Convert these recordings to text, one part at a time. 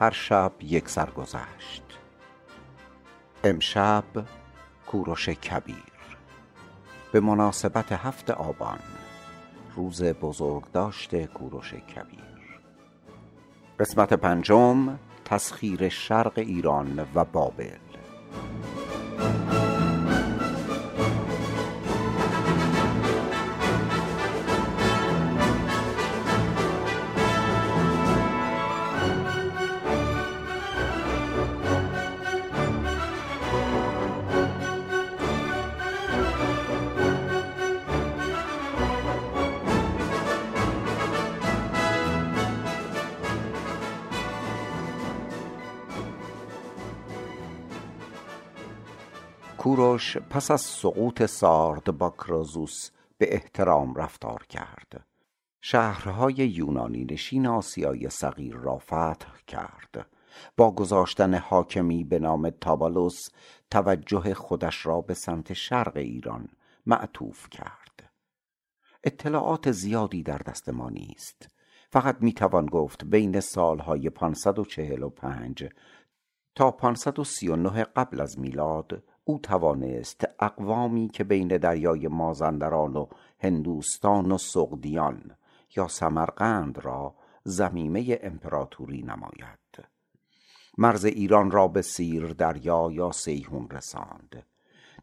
هر شب یک سر گذشت. امشب کوروش کبیر. به مناسبت هفت آبان روز بزرگداشت کوروش کبیر. قسمت پنجم تسخیر شرق ایران و بابل. کوروش پس از سقوط سارداکرازوس به احترام رفتار کرد. شهرهای یونانی نشین آسیای صغیر را فتح کرد. با گذاشتن حاکمی به نام تابالوس توجه خودش را به سمت شرق ایران معطوف کرد. اطلاعات زیادی در دست ما نیست. فقط می‌توان گفت بین سالهای 545 تا 539 قبل از میلاد او توانست اقوامی که بین دریای مازندران و هندوستان و سغدیان یا سمرقند را زمینه امپراتوری نماید. مرز ایران را به سیر دریا یا سیهون رساند.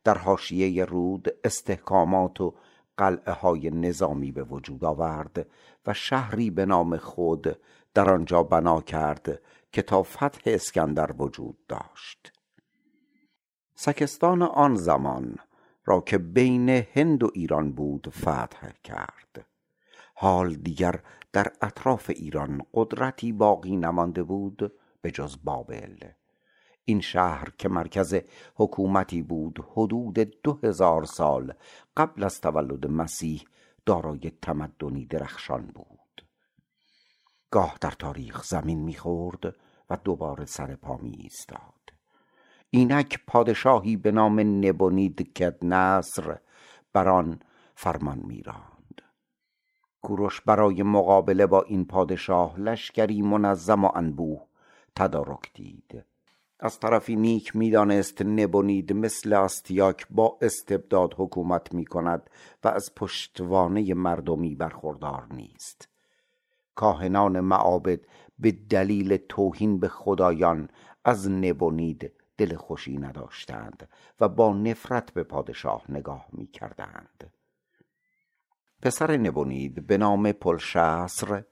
در حاشیه رود استحکامات و قلعه های نظامی به وجود آورد و شهری به نام خود در آنجا بنا کرد که تا فتح اسکندر وجود داشت. سکستان آن زمان را که بین هند و ایران بود فتح کرد. حال دیگر در اطراف ایران قدرتی باقی نمانده بود به جز بابل. این شهر که مرکز حکومتی بود حدود دو هزار سال قبل از تولد مسیح دارای تمدنی درخشان بود. گاه در تاریخ زمین می‌خورد و دوباره سر پا می ایستاد اینک پادشاهی به نام نبونید نصر بر آن فرمان میراند. کوروش برای مقابله با این پادشاه لشکری منظم و انبوه تدارک دید. از طرفی نیک می‌دانست نبونید مثل استیاک با استبداد حکومت می کند و از پشتوانه مردمی برخوردار نیست. کاهنان معابد به دلیل توهین به خدایان از نبونید دل خوشی نداشتند و با نفرت به پادشاه نگاه می کردند پسر نبونید به نام پلشسر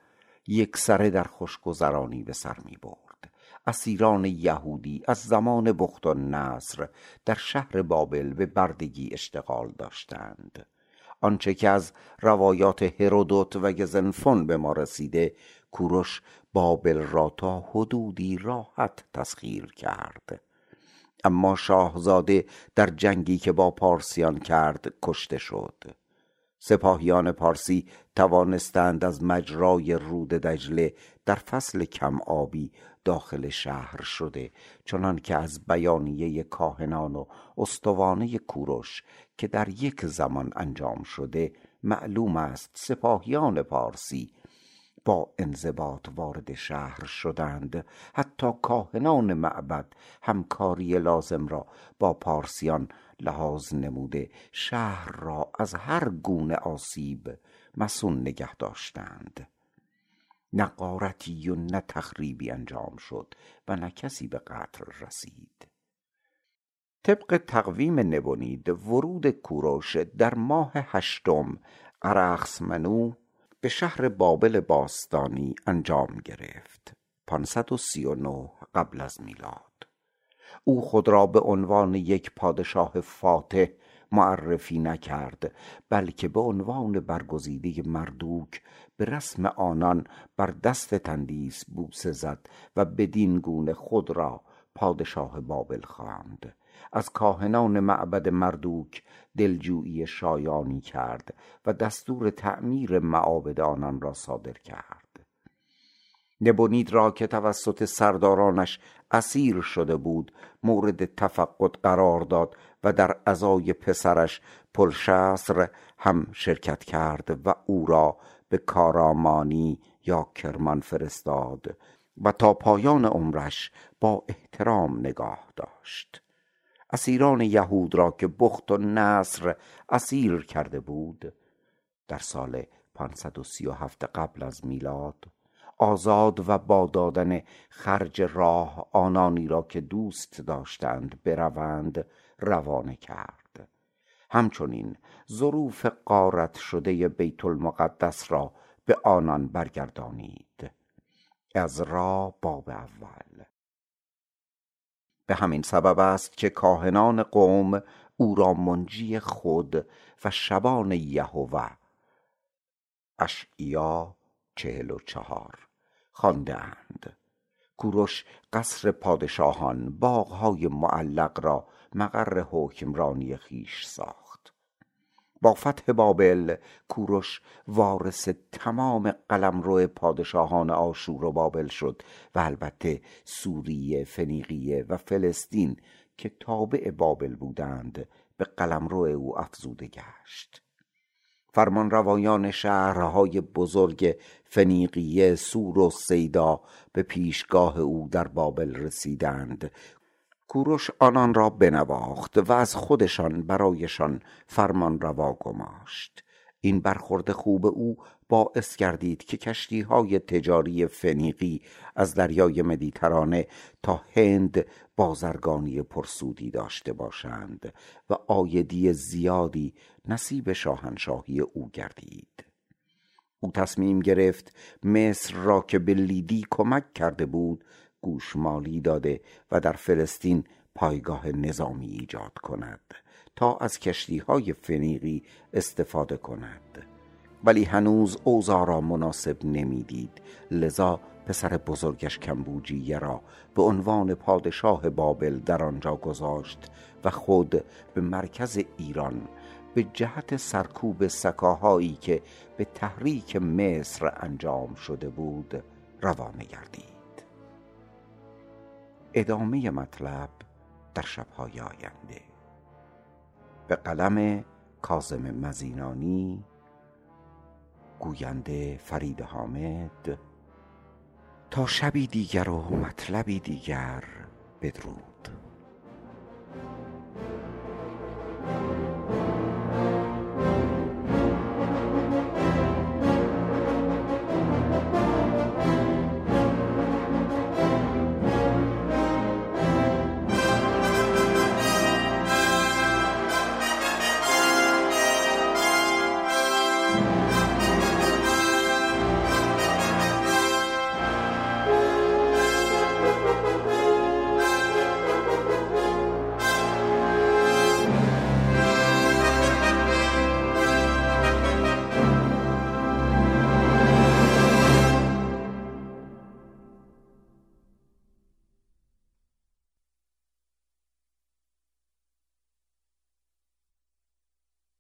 یک سره در خوشگذرانی به سر می برد اسیران یهودی از زمان بخت و نصر در شهر بابل به بردگی اشتغال داشتند. آنچه که از روایات هرودوت و گزنفون به ما رسیده کوروش بابل را تا حدودی راحت تسخیر کرد. اما شاهزاده در جنگی که با پارسیان کرد کشته شد. سپاهیان پارسی توانستند از مجرای رود دجله در فصل کم آبی داخل شهر شده چنان که از بیانیه کاهنان و استوانه کوروش که در یک زمان انجام شده معلوم است سپاهیان پارسی با انضباط وارد شهر شدند. حتی کاهنان معبد همکاری لازم را با پارسیان لحاظ نموده شهر را از هر گونه آسیب مسون نگه داشتند. نه غارتی و نه تخریبی انجام شد و نه کسی به قتل رسید. طبق تقویم نبونید ورود کوروش در ماه هشتم ارخسمنو به شهر بابل باستانی انجام گرفت. 539 قبل از میلاد. او خود را به عنوان یک پادشاه فاتح معرفی نکرد بلکه به عنوان برگزیده مردوک به رسم آنان بر دست تندیس بوسه زد و بدین گونه خود را پادشاه بابل خواند. از کاهنان معبد مردوک دلجویی شایانی کرد و دستور تعمیر معابد آنان را صادر کرد. نبونید را که توسط سردارانش اسیر شده بود مورد تفقد قرار داد و در ازای پسرش پلشسر هم شرکت کرد و او را به کارامانی یا کرمان فرستاد. و تا پایان عمرش با احترام نگاه داشت. اسیران یهود را که بخت و نصر اسیر کرده بود در سال 537 قبل از میلاد آزاد و با دادن خرج راه آنانی را که دوست داشتند بروند روانه کرد. همچنین ظروف قارت شده بیت المقدس را به آنان برگردانید. از را باب اول. به همین سبب است که کاهنان قوم او را منجی خود و شبان یهوه اشعیا چهل و چهار خوانده اند کوروش قصر پادشاهان باغهای معلق را مقر حکمرانی خویش ساخت. با فتح بابل کوروش وارث تمام قلمرو پادشاهان آشور و بابل شد و البته سوریه فنیقیه و فلسطین که تابع بابل بودند به قلمرو او افزوده گشت. فرمانروایان شهرهای بزرگ فنیقیه سور و سیدا به پیشگاه او در بابل رسیدند. کوروش آنان را بنواخت و از خودشان برایشان فرمانروا گماشت. این برخورد خوب او باعث گردید که کشتی های تجاری فنیقی از دریای مدیترانه تا هند بازرگانی پرسودی داشته باشند و آیدی زیادی نصیب شاهنشاهی او گردید. او تصمیم گرفت مصر را که به لیدی کمک کرده بود گوشمالی داده و در فلسطین پایگاه نظامی ایجاد کند تا از کشتی های فنیقی استفاده کند. ولی هنوز اوضاع را مناسب نمی‌دید. لذا پسر بزرگش کمبوجیه را به عنوان پادشاه بابل در آنجا گذاشت و خود به مرکز ایران به جهت سرکوب سکاهایی که به تحریک مصر انجام شده بود روانه گردید. ادامه مطلب در شبهای آینده. به قلم کازم مزینانی گوینده فرید حامد. تا شبی دیگر و مطلبی دیگر بدرود.